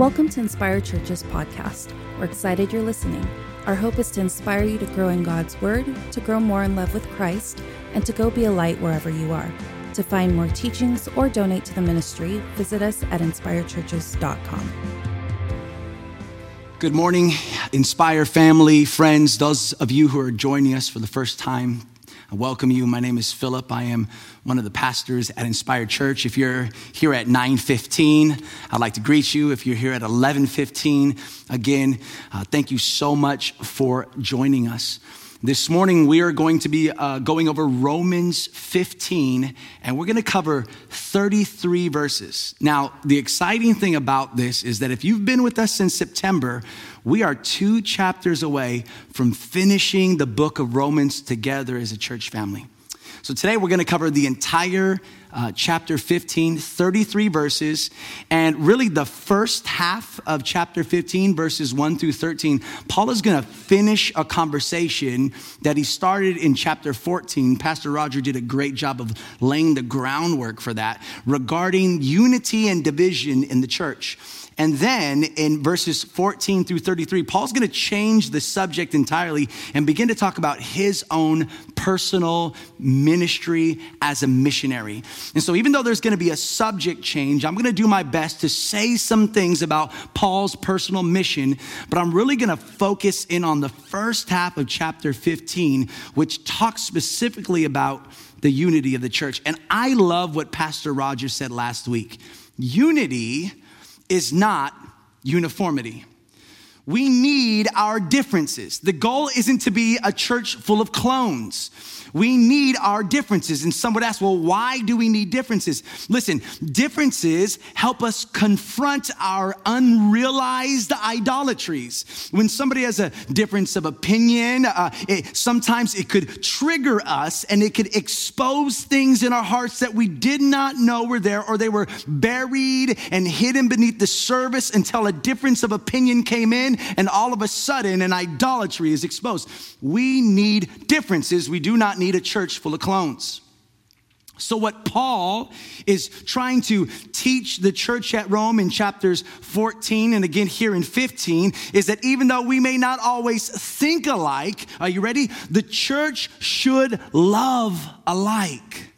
Welcome to Inspire Church's podcast. We're excited you're listening. Our hope is to inspire you to grow in God's Word, to grow more in love with Christ, and to go be a light wherever you are. To find more teachings or donate to the ministry, visit us at inspirechurches.com. Good morning, Inspire family, friends, those of you who are joining us for the first time. I welcome you. My name is Philip. I am one of the pastors at Inspire Church. If you're here at 9:15, I'd like to greet you. If you're here at 11:15, again, uh, thank you so much for joining us. This morning, we are going to be uh, going over Romans 15, and we're going to cover 33 verses. Now, the exciting thing about this is that if you've been with us since September, we are two chapters away from finishing the book of Romans together as a church family. So today we're going to cover the entire uh, chapter 15, 33 verses, and really the first half of chapter 15, verses 1 through 13. Paul is going to finish a conversation that he started in chapter 14. Pastor Roger did a great job of laying the groundwork for that regarding unity and division in the church. And then in verses 14 through 33, Paul's going to change the subject entirely and begin to talk about his own personal ministry as a missionary. And so, even though there's going to be a subject change, I'm going to do my best to say some things about Paul's personal mission, but I'm really going to focus in on the first half of chapter 15, which talks specifically about the unity of the church. And I love what Pastor Rogers said last week. Unity is not uniformity. We need our differences. The goal isn't to be a church full of clones. We need our differences. And some would ask, well, why do we need differences? Listen, differences help us confront our unrealized idolatries. When somebody has a difference of opinion, uh, it, sometimes it could trigger us and it could expose things in our hearts that we did not know were there or they were buried and hidden beneath the surface until a difference of opinion came in and all of a sudden an idolatry is exposed. We need differences. We do not need a church full of clones. So, what Paul is trying to teach the church at Rome in chapters 14 and again here in 15 is that even though we may not always think alike, are you ready? The church should love alike.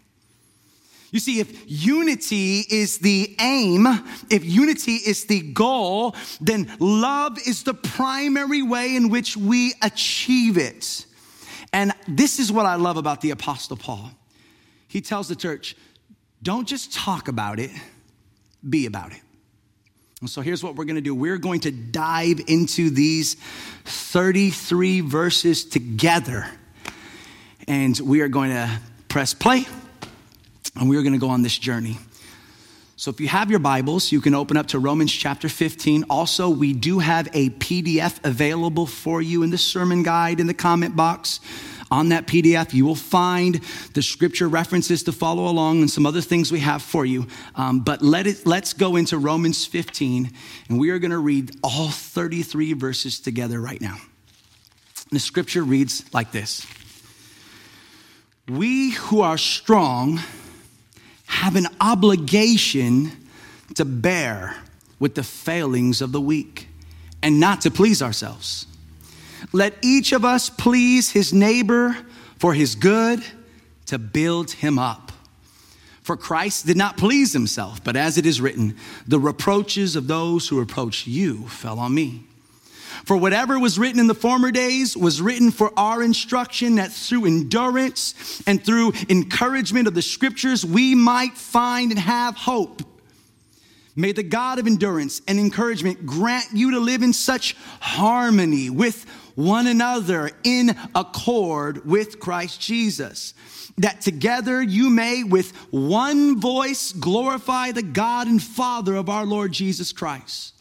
You see, if unity is the aim, if unity is the goal, then love is the primary way in which we achieve it. And this is what I love about the Apostle Paul. He tells the church, don't just talk about it, be about it. And so here's what we're going to do we're going to dive into these 33 verses together. And we are going to press play and we are going to go on this journey. So if you have your Bibles, you can open up to Romans chapter 15. Also, we do have a PDF available for you in the sermon guide in the comment box. On that PDF, you will find the scripture references to follow along and some other things we have for you. Um, but let it, let's go into Romans 15, and we are going to read all 33 verses together right now. The scripture reads like this We who are strong have an obligation to bear with the failings of the weak and not to please ourselves. Let each of us please his neighbor for his good to build him up. For Christ did not please himself, but as it is written, the reproaches of those who reproach you fell on me. For whatever was written in the former days was written for our instruction, that through endurance and through encouragement of the scriptures, we might find and have hope. May the God of endurance and encouragement grant you to live in such harmony with one another in accord with Christ Jesus, that together you may with one voice glorify the God and Father of our Lord Jesus Christ.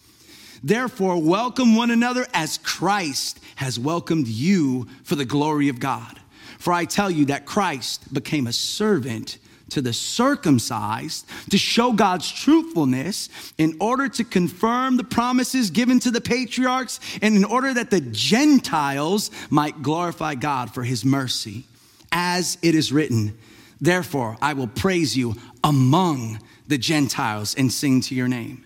Therefore, welcome one another as Christ has welcomed you for the glory of God. For I tell you that Christ became a servant to the circumcised to show God's truthfulness in order to confirm the promises given to the patriarchs and in order that the Gentiles might glorify God for his mercy. As it is written, therefore I will praise you among the Gentiles and sing to your name.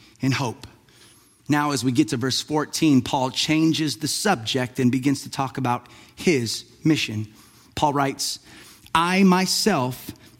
in hope. Now, as we get to verse 14, Paul changes the subject and begins to talk about his mission. Paul writes, I myself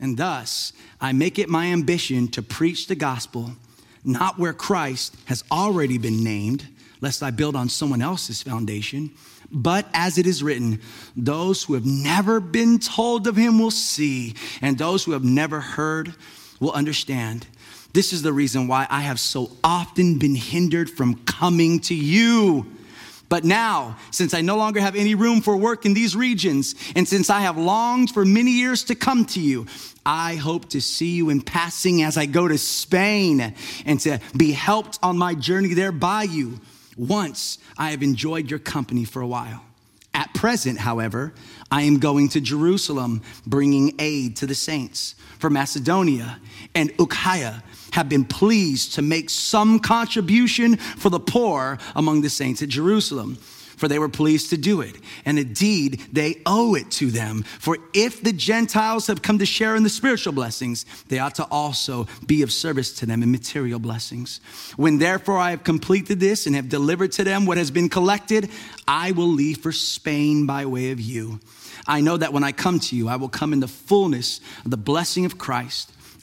And thus, I make it my ambition to preach the gospel, not where Christ has already been named, lest I build on someone else's foundation, but as it is written, those who have never been told of him will see, and those who have never heard will understand. This is the reason why I have so often been hindered from coming to you. But now, since I no longer have any room for work in these regions, and since I have longed for many years to come to you, I hope to see you in passing as I go to Spain and to be helped on my journey there by you. Once I have enjoyed your company for a while. At present, however, I am going to Jerusalem, bringing aid to the saints. For Macedonia and Achaia have been pleased to make some contribution for the poor among the saints at Jerusalem. For they were pleased to do it. And indeed, they owe it to them. For if the Gentiles have come to share in the spiritual blessings, they ought to also be of service to them in material blessings. When therefore I have completed this and have delivered to them what has been collected, I will leave for Spain by way of you. I know that when I come to you, I will come in the fullness of the blessing of Christ.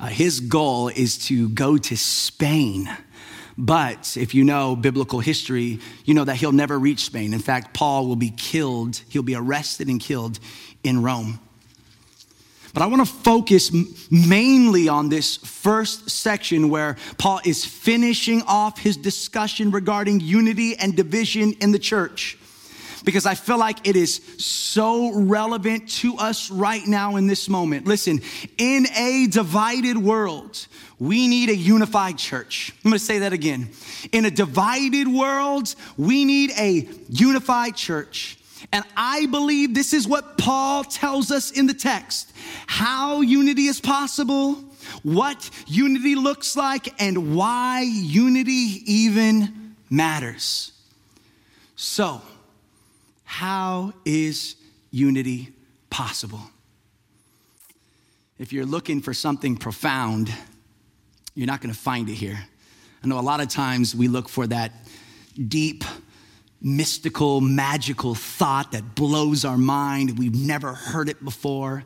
Uh, his goal is to go to Spain. But if you know biblical history, you know that he'll never reach Spain. In fact, Paul will be killed, he'll be arrested and killed in Rome. But I want to focus mainly on this first section where Paul is finishing off his discussion regarding unity and division in the church because I feel like it is so relevant to us right now in this moment. Listen, in a divided world, we need a unified church. I'm gonna say that again. In a divided world, we need a unified church. And I believe this is what Paul tells us in the text how unity is possible, what unity looks like, and why unity even matters. So, how is unity possible? If you're looking for something profound, you're not going to find it here. I know a lot of times we look for that deep, mystical, magical thought that blows our mind. We've never heard it before.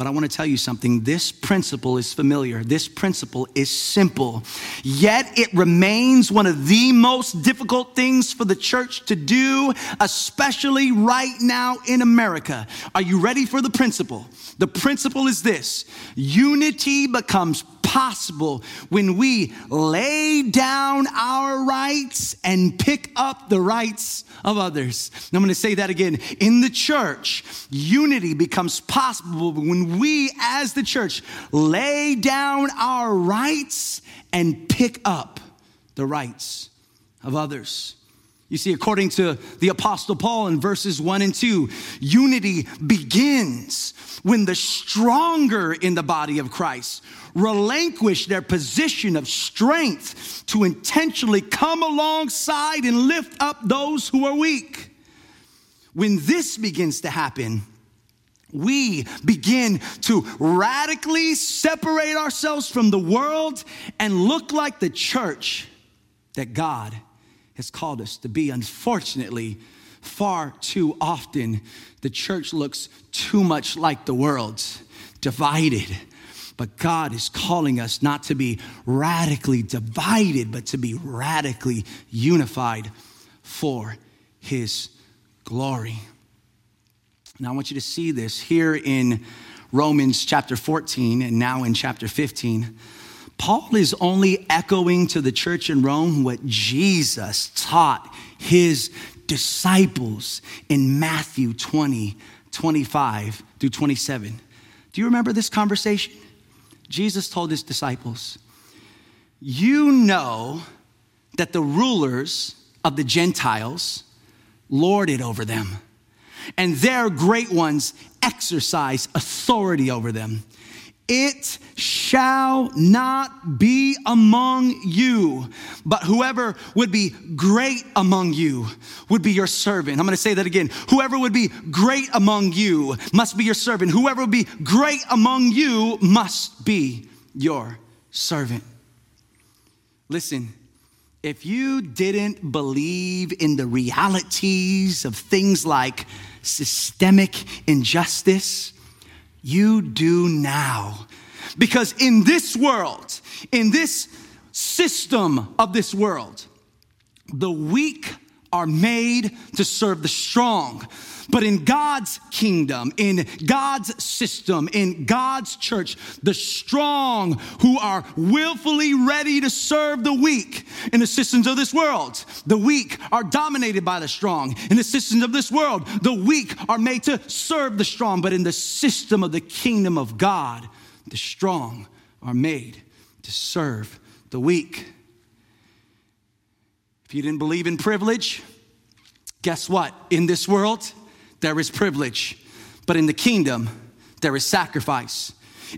But I want to tell you something. This principle is familiar. This principle is simple. Yet it remains one of the most difficult things for the church to do, especially right now in America. Are you ready for the principle? The principle is this unity becomes possible when we lay down our rights and pick up the rights of others. And I'm going to say that again. In the church, unity becomes possible when we, as the church, lay down our rights and pick up the rights of others. You see, according to the Apostle Paul in verses one and two, unity begins when the stronger in the body of Christ relinquish their position of strength to intentionally come alongside and lift up those who are weak. When this begins to happen, we begin to radically separate ourselves from the world and look like the church that God has called us to be. Unfortunately, far too often, the church looks too much like the world, divided. But God is calling us not to be radically divided, but to be radically unified for His glory. Now, I want you to see this here in Romans chapter 14 and now in chapter 15. Paul is only echoing to the church in Rome what Jesus taught his disciples in Matthew 20, 25 through 27. Do you remember this conversation? Jesus told his disciples, You know that the rulers of the Gentiles lord it over them, and their great ones exercise authority over them. It shall not be among you, but whoever would be great among you would be your servant. I'm to say that again. Whoever would be great among you must be your servant. Whoever would be great among you must be your servant. Listen, if you didn't believe in the realities of things like systemic injustice, you do now. Because in this world, in this system of this world, the weak are made to serve the strong. But in God's kingdom, in God's system, in God's church, the strong who are willfully ready to serve the weak in the systems of this world, the weak are dominated by the strong. In the systems of this world, the weak are made to serve the strong. But in the system of the kingdom of God, the strong are made to serve the weak. If you didn't believe in privilege, guess what? In this world, there is privilege, but in the kingdom, there is sacrifice.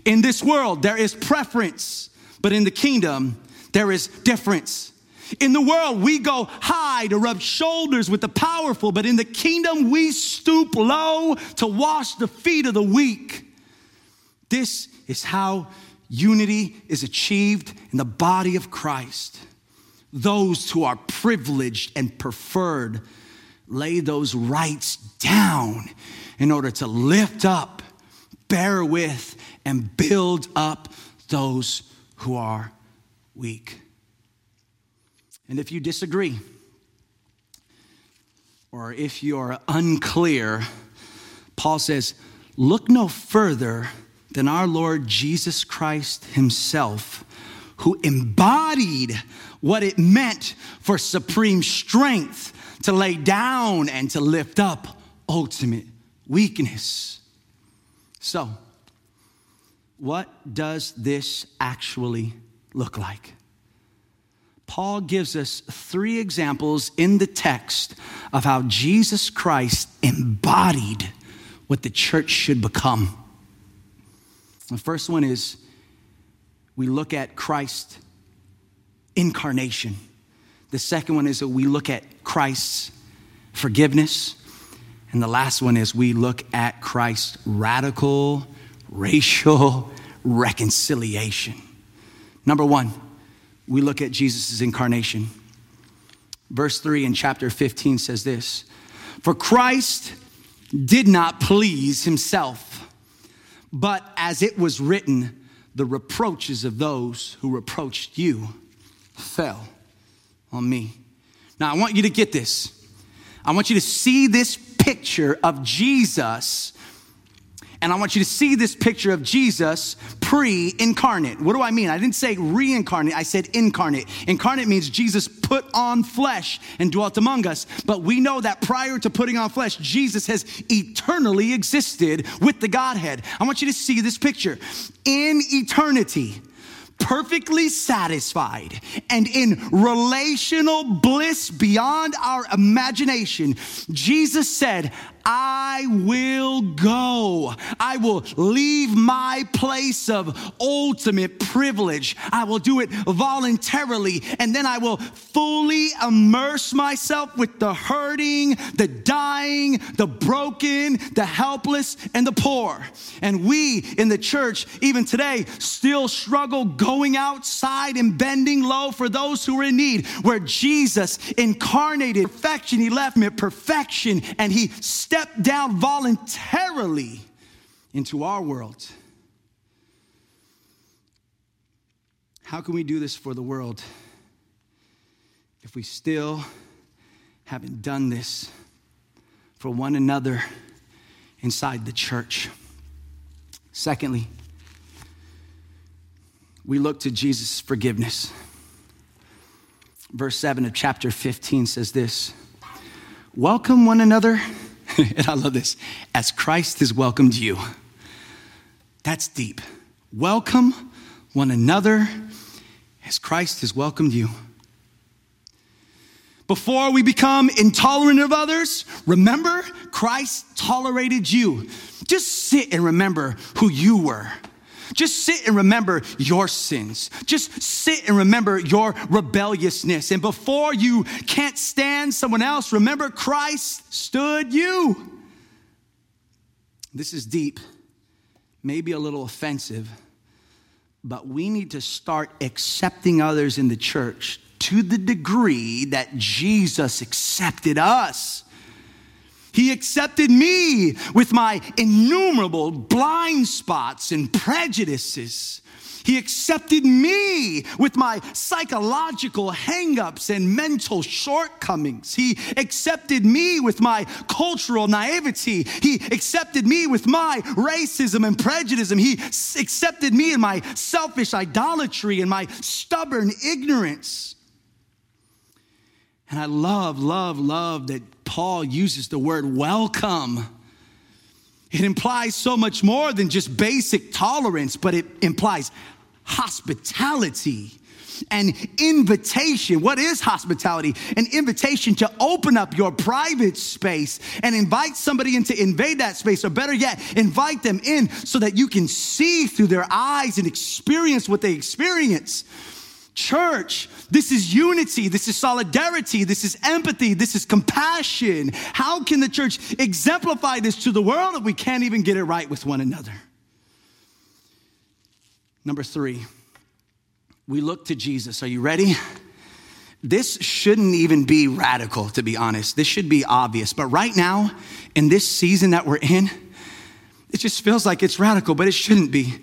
In this world, there is preference, but in the kingdom, there is difference. In the world, we go high to rub shoulders with the powerful, but in the kingdom, we stoop low to wash the feet of the weak. This is how unity is achieved in the body of Christ. Those who are privileged and preferred lay those rights down in order to lift up, bear with, and build up those who are weak. And if you disagree, or if you're unclear, Paul says, Look no further than our Lord Jesus Christ Himself, who embodied what it meant for supreme strength to lay down and to lift up ultimate weakness. So, what does this actually look like? Paul gives us three examples in the text of how Jesus Christ embodied what the church should become. The first one is we look at Christ's incarnation. The second one is that we look at Christ's forgiveness. And the last one is we look at Christ's radical racial reconciliation. Number one, we look at Jesus' incarnation. Verse 3 in chapter 15 says this For Christ did not please himself, but as it was written, the reproaches of those who reproached you fell on me. Now, I want you to get this. I want you to see this picture of Jesus And I want you to see this picture of Jesus pre incarnate. What do I mean? I didn't say reincarnate, I said incarnate. Incarnate means Jesus put on flesh and dwelt among us. But we know that prior to putting on flesh, Jesus has eternally existed with the Godhead. I want you to see this picture. In eternity, perfectly satisfied and in relational bliss beyond our imagination, Jesus said, I will go. I will leave my place of ultimate privilege. I will do it voluntarily, and then I will fully immerse myself with the hurting, the dying, the broken, the helpless, and the poor. And we in the church, even today, still struggle going outside and bending low for those who are in need, where Jesus incarnated perfection, he left me perfection, and he stepped down voluntarily into our world. How can we do this for the world if we still haven't done this for one another inside the church? Secondly, we look to Jesus' forgiveness. Verse 7 of chapter 15 says this Welcome one another, and I love this, as Christ has welcomed you. That's deep. Welcome one another as Christ has welcomed you. Before we become intolerant of others, remember Christ tolerated you. Just sit and remember who you were. Just sit and remember your sins. Just sit and remember your rebelliousness. And before you can't stand someone else, remember Christ stood you. This is deep, maybe a little offensive, but we need to start accepting others in the church to the degree that Jesus accepted us. He accepted me with my innumerable blind spots and prejudices. He accepted me with my psychological hangups and mental shortcomings. He accepted me with my cultural naivety. He accepted me with my racism and prejudice. He accepted me in my selfish idolatry and my stubborn ignorance. And I love, love, love that Paul uses the word welcome. It implies so much more than just basic tolerance, but it implies hospitality and invitation. What is hospitality? An invitation to open up your private space and invite somebody in to invade that space, or better yet, invite them in so that you can see through their eyes and experience what they experience. Church, this is unity, this is solidarity, this is empathy, this is compassion. How can the church exemplify this to the world if we can't even get it right with one another? Number three, we look to Jesus. Are you ready? This shouldn't even be radical, to be honest. This should be obvious. But right now, in this season that we're in, it just feels like it's radical, but it shouldn't be.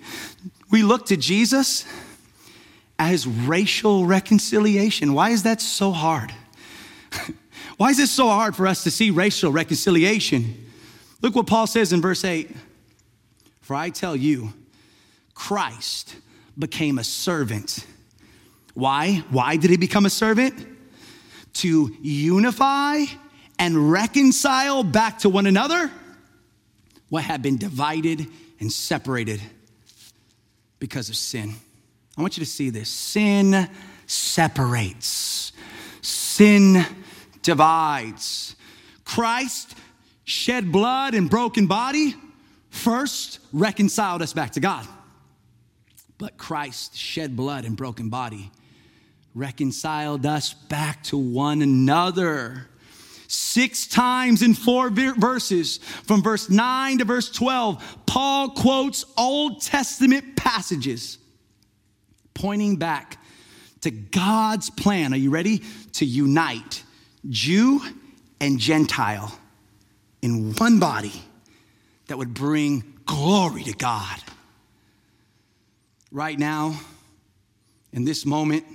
We look to Jesus as racial reconciliation. Why is that so hard? Why is it so hard for us to see racial reconciliation? Look what Paul says in verse 8 For I tell you, Christ became a servant. Why? Why did he become a servant? To unify and reconcile back to one another what had been divided and separated because of sin. I want you to see this. Sin separates, sin divides. Christ shed blood and broken body first reconciled us back to God. But Christ shed blood and broken body reconciled us back to one another. Six times in four verses, from verse 9 to verse 12, Paul quotes Old Testament passages pointing back to God's plan. Are you ready? To unite Jew and Gentile in one body that would bring glory to God. Right now, in this moment,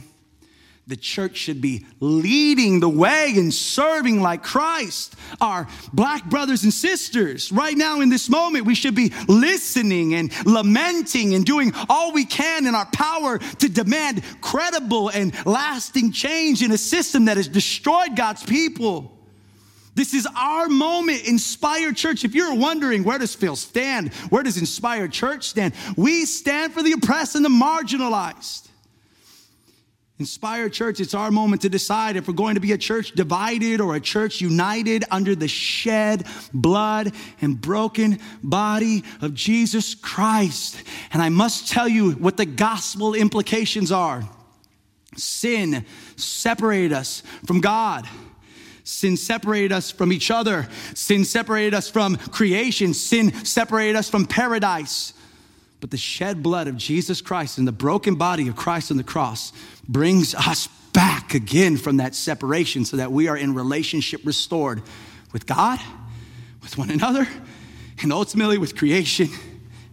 The church should be leading the way and serving like Christ. Our black brothers and sisters, right now in this moment, we should be listening and lamenting and doing all we can in our power to demand credible and lasting change in a system that has destroyed God's people. This is our moment, Inspire Church. If you're wondering where does Phil stand, where does Inspire Church stand? We stand for the oppressed and the marginalized. Inspire Church, it's our moment to decide if we're going to be a church divided or a church united under the shed blood and broken body of Jesus Christ. And I must tell you what the gospel implications are. Sin separated us from God. Sin separated us from each other. Sin separated us from creation. Sin separated us from paradise. But the shed blood of Jesus Christ and the broken body of Christ on the cross brings us back again from that separation so that we are in relationship restored with God, with one another, and ultimately with creation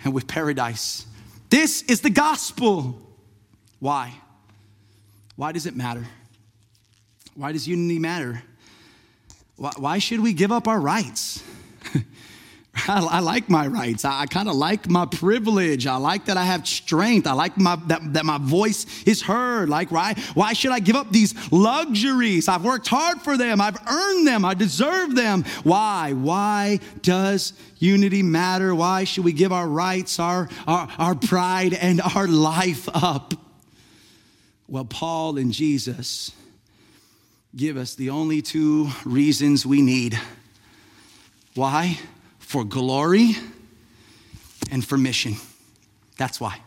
and with paradise. This is the gospel. Why? Why does it matter? Why does unity matter? Why, should we give up our rights? I, I like my rights. I, I kind of like my privilege. I like that I have strength. I like my, that, that my voice is heard. Like, why, why should I give up these luxuries? I've worked hard for them. I've earned them. I deserve them. Why? Why does unity matter? Why should we give our rights, our, our, our pride, and our life up? Well, Paul and Jesus give us the only two reasons we need. Why? For glory and for mission. That's why.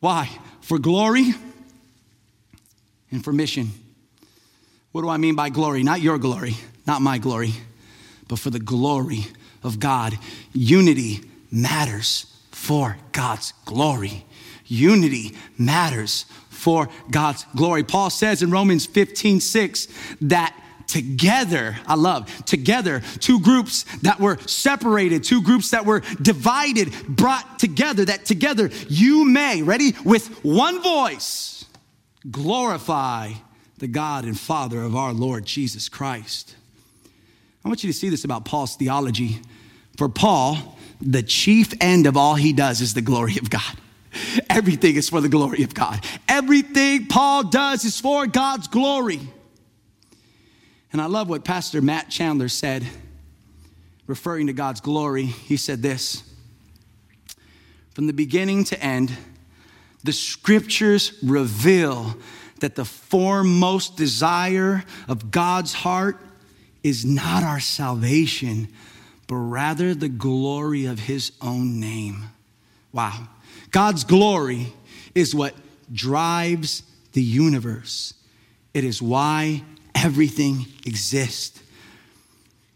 Why? For glory and for mission. What do I mean by glory? Not your glory, not my glory, but for the glory of God. Unity matters for God's glory. Unity matters for God's glory. Paul says in Romans 15 6 that together, I love, together, two groups that were separated, two groups that were divided, brought together, that together you may, ready, with one voice, glorify the God and Father of our Lord Jesus Christ. I want you to see this about Paul's theology. For Paul, the chief end of all he does is the glory of God. Everything is for the glory of God. Everything Paul does is for God's glory. And I love what Pastor Matt Chandler said, referring to God's glory. He said this From the beginning to end, the scriptures reveal that the foremost desire of God's heart is not our salvation, but rather the glory of his own name. Wow. God's glory is what drives the universe. It is why everything exists.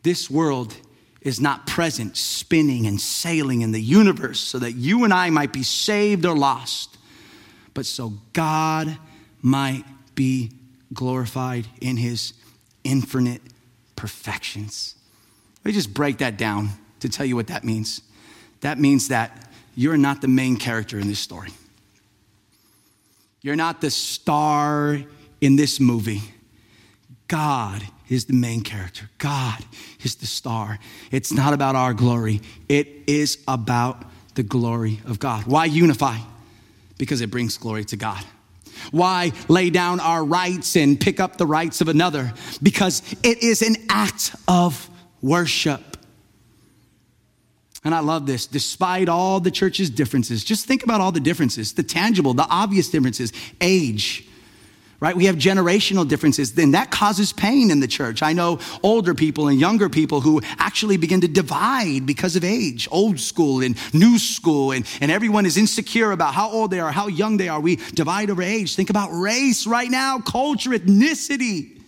This world is not present, spinning and sailing in the universe so that you and I might be saved or lost, but so God might be glorified in his infinite perfections. Let me just break that down to tell you what that means. That means that you're not the main character in this story. You're not the star in this movie. God is the main character. God is the star. It's not about our glory, it is about the glory of God. Why unify? Because it brings glory to God. Why lay down our rights and pick up the rights of another? Because it is an act of worship. And I love this. Despite all the church's differences, just think about all the differences the tangible, the obvious differences age, right? We have generational differences, then that causes pain in the church. I know older people and younger people who actually begin to divide because of age, old school and new school, and, and everyone is insecure about how old they are, how young they are. We divide over age. Think about race right now, culture, ethnicity.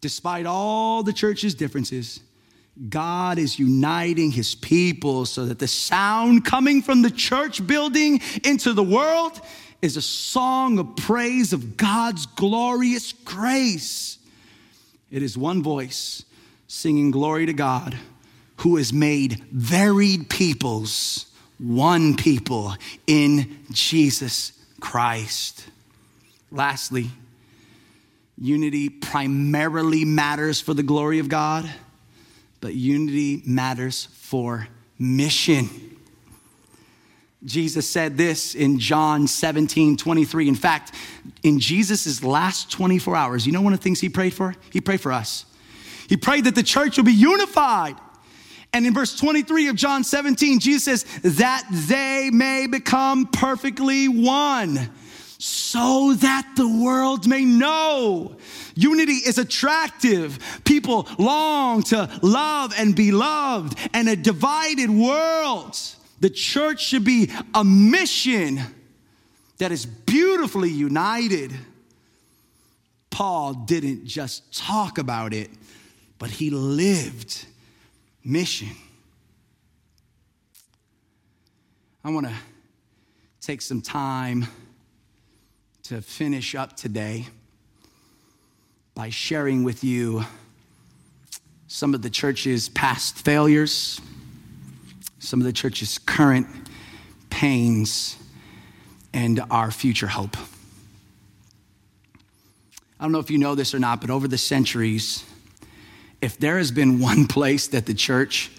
Despite all the church's differences, God is uniting his people so that the sound coming from the church building into the world is a song of praise of God's glorious grace. It is one voice singing glory to God who has made varied peoples one people in Jesus Christ. Lastly, Unity primarily matters for the glory of God, but unity matters for mission. Jesus said this in John 17, 23. In fact, in Jesus' last 24 hours, you know one of the things he prayed for? He prayed for us. He prayed that the church would be unified. And in verse 23 of John 17, Jesus says, that they may become perfectly one, so that the world may know. Unity is attractive. People long to love and be loved. And a divided world, the church should be a mission that is beautifully united. Paul didn't just talk about it, but he lived mission. I want to take some time to finish up today by sharing with you some of the church's past failures, some of the church's current pains, and our future hope. I don't know if you know this or not, but over the centuries, if there has been one place that the church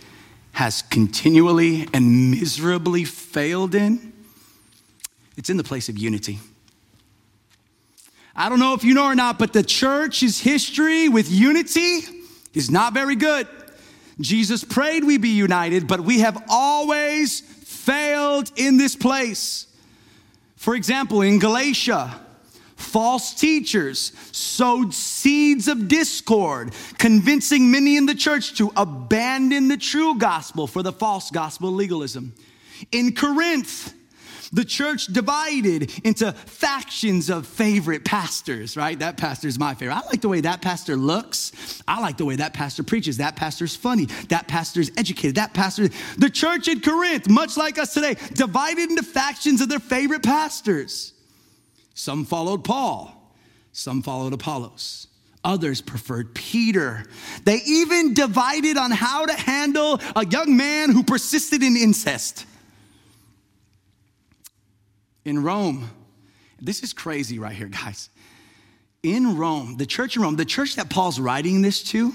has continually and miserably failed in, it's in the place of unity. I don't know if you know or not, but the church's history with unity is not very good. Jesus prayed we be united, but we have always failed in this place. For example, in Galatia, false teachers sowed seeds of discord, convincing many in the church to abandon the true gospel for the false gospel legalism. In Corinth, the church divided into factions of favorite pastors, right? That pastor is my favorite. I like the way that pastor looks. I like the way that pastor preaches. That pastor's funny. That pastor's educated. That pastor. The church in Corinth, much like us today, divided into factions of their favorite pastors. Some followed Paul, some followed Apollos. Others preferred Peter. They even divided on how to handle a young man who persisted in incest. In Rome, this is crazy right here, guys. In Rome, the church in Rome, the church that Paul's writing this to,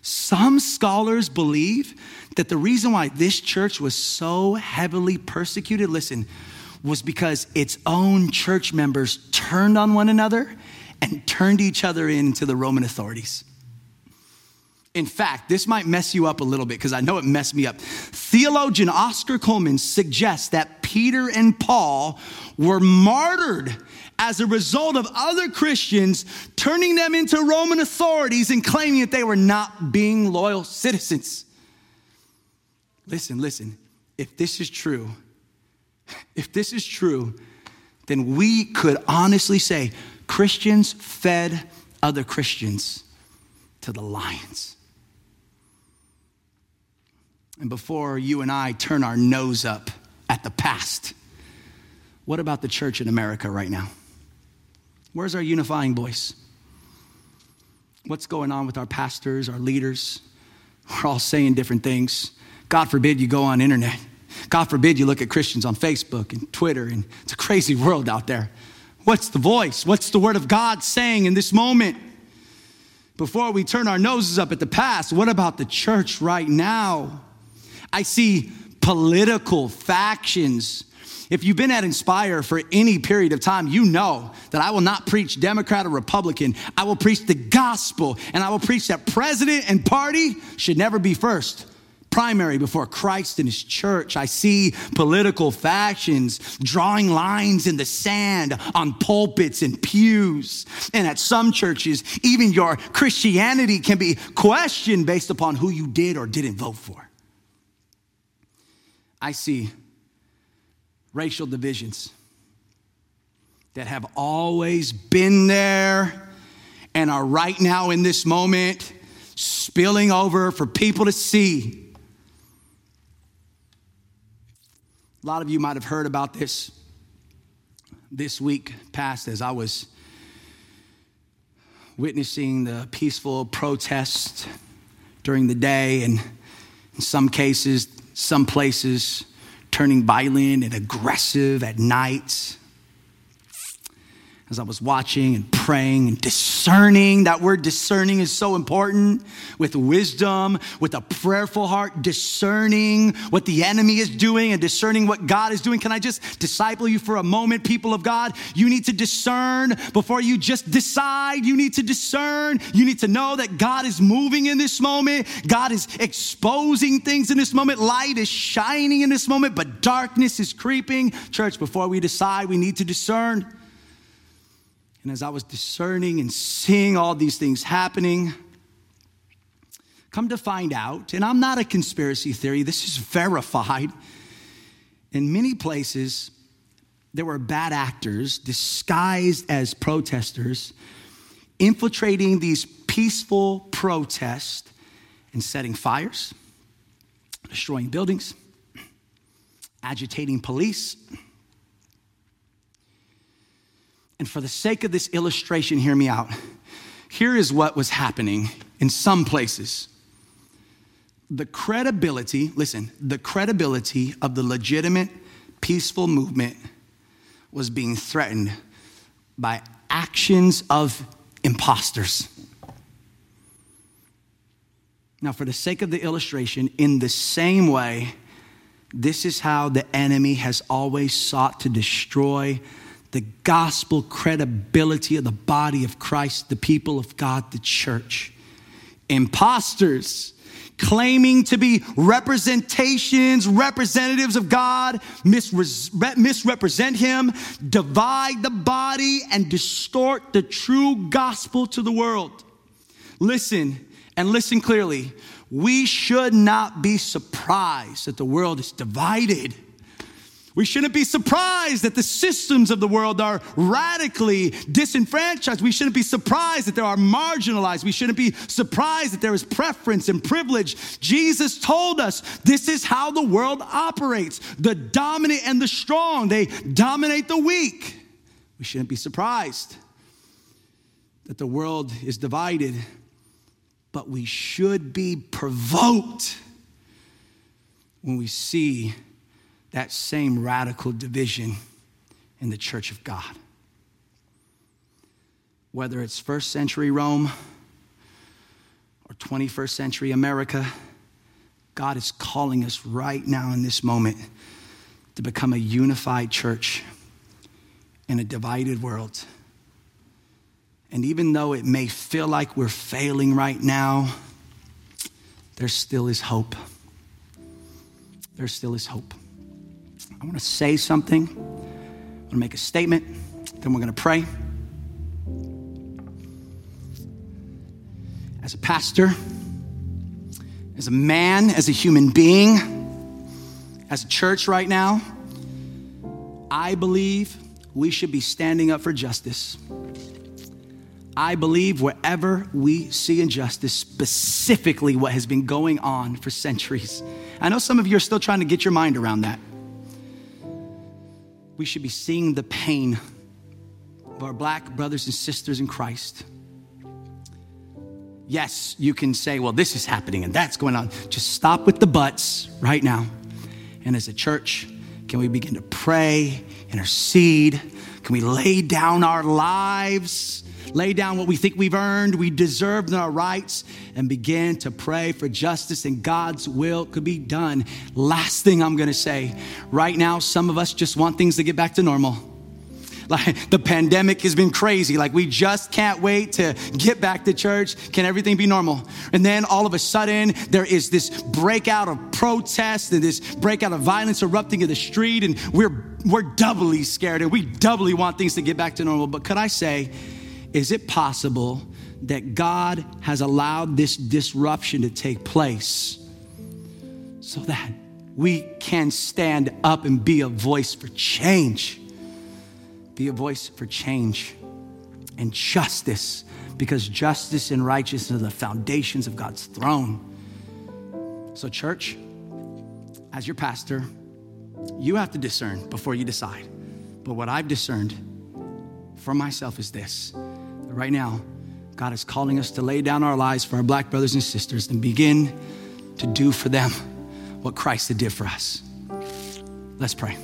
some scholars believe that the reason why this church was so heavily persecuted, listen, was because its own church members turned on one another and turned each other into the Roman authorities. In fact, this might mess you up a little bit because I know it messed me up. Theologian Oscar Cullmann suggests that Peter and Paul were martyred as a result of other Christians turning them into Roman authorities and claiming that they were not being loyal citizens. Listen, listen. If this is true, if this is true, then we could honestly say Christians fed other Christians to the lions. And before you and I turn our nose up at the past, what about the church in America right now? Where's our unifying voice? What's going on with our pastors, our leaders? We're all saying different things. God forbid you go on internet God forbid you look at Christians on Facebook and Twitter, and it's a crazy world out there. What's the voice? What's the word of God saying in this moment? Before we turn our noses up at the past, what about the church right now? I see political factions. If you've been at Inspire for any period of time, you know that I will not preach Democrat or Republican. I will preach the gospel, and I will preach that president and party should never be first primary before Christ and his church. I see political factions drawing lines in the sand on pulpits and pews. And at some churches, even your Christianity can be questioned based upon who you did or didn't vote for. I see racial divisions that have always been there and are right now in this moment spilling over for people to see. A lot of you might have heard about this this week past as I was witnessing the peaceful protests during the day, and in some cases, some places, turning violent and aggressive at night. As I was watching and praying and discerning. That word discerning is so important with wisdom, with a prayerful heart, discerning what the enemy is doing and discerning what God is doing. Can I just disciple you for a moment, people of God? You need to discern before you just decide. You need to discern. You need to know that God is moving in this moment. God is exposing things in this moment. Light is shining in this moment, but darkness is creeping. Church, before we decide, we need to discern. And as I was discerning and seeing all these things happening, come to find out, and I'm not a conspiracy theory, this is verified. In many places, there were bad actors disguised as protesters infiltrating these peaceful protests and setting fires, destroying buildings, agitating police and for the sake of this illustration, hear me out. Here is what was happening in some places. The credibility, listen, the credibility of the legitimate peaceful movement was being threatened by actions of imposters. Now, for the sake of the illustration, in the same way, this is how the enemy has always sought to destroy the gospel credibility of the body of Christ, the people of God, the church. Imposters claiming to be representations, representatives of God, misrepresent him, divide the body, and distort the true gospel to the world. Listen and listen clearly. We should not be surprised that the world is divided we shouldn't be surprised that the systems of the world are radically disenfranchised. We shouldn't be surprised that they are marginalized. We shouldn't be surprised that there is preference and privilege. Jesus told us this is how the world operates. The dominant and the strong, they dominate the weak. We shouldn't be surprised that the world is divided, but we should be provoked when we see that same radical division in the church of God. Whether it's first century Rome or 21st century America, God is calling us right now in this moment to become a unified church in a divided world. And even though it may feel like we're failing right now, there still is hope. There still is hope. I want to say something. I want to make a statement. Then we're going to pray. As a pastor, as a man, as a human being, as a church right now, I believe we should be standing up for justice. I believe wherever we see injustice, specifically what has been going on for centuries. I know some of you are still trying to get your mind around that we should be seeing the pain of our black brothers and sisters in Christ. Yes, you can say, well, this is happening and that's going on. Just stop with the buts right now. And as a church, can we begin to pray, intercede? Can we lay down our lives lay down what we think we've earned, we deserve in our rights, and begin to pray for justice and God's will could be done. Last thing I'm gonna say right now, some of us just want things to get back to normal. Like the pandemic has been crazy. Like we just can't wait to get back to church. Can everything be normal? And then all of a sudden, there is this breakout of protest and this breakout of violence erupting in the street, and we're we're doubly scared and we doubly want things to get back to normal. But could I say, is it possible that God has allowed this disruption to take place so that we can stand up and be a voice for change? Be a voice for change and justice, because justice and righteousness are the foundations of God's throne. So, church, as your pastor, you have to discern before you decide. But what I've discerned for myself is this right now, God is calling us to lay down our lives for our black brothers and sisters and begin to do for them what Christ did for us. Let's pray.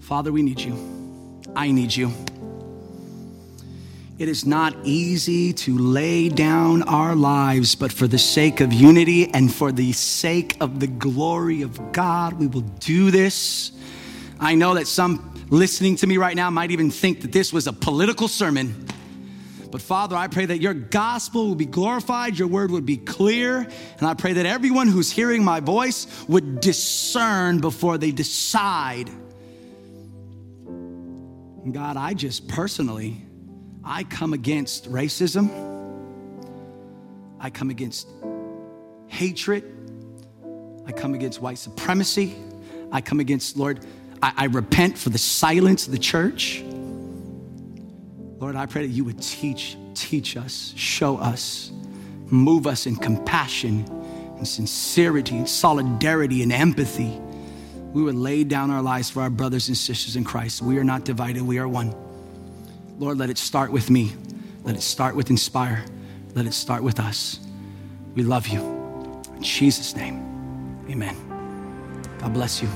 Father, we need you. I need you. It is not easy to lay down our lives, but for the sake of unity and for the sake of the glory of God, we will do this. I know that some listening to me right now might even think that this was a political sermon. But Father, I pray that your gospel will be glorified, your word would be clear, and I pray that everyone who's hearing my voice would discern before they decide. And God, I just personally, I come against racism. I come against hatred. I come against white supremacy. I come against, Lord, I, I repent for the silence of the church. Lord, I pray that you would teach, teach us, show us, move us in compassion and sincerity and solidarity and empathy. We would lay down our lives for our brothers and sisters in Christ. We are not divided, we are one. Lord, let it start with me. Let it start with Inspire. Let it start with us. We love you. In Jesus' name, amen. God bless you.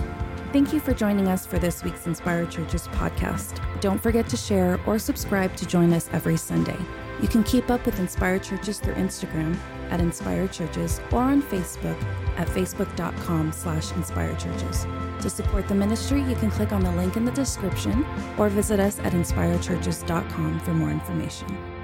Thank you for joining us for this week's Inspire Churches podcast. Don't forget to share or subscribe to join us every Sunday. You can keep up with Inspire Churches through Instagram at Inspire Churches or on Facebook at facebook.com slash Inspire Churches. To support the ministry, you can click on the link in the description or visit us at inspirechurches.com for more information.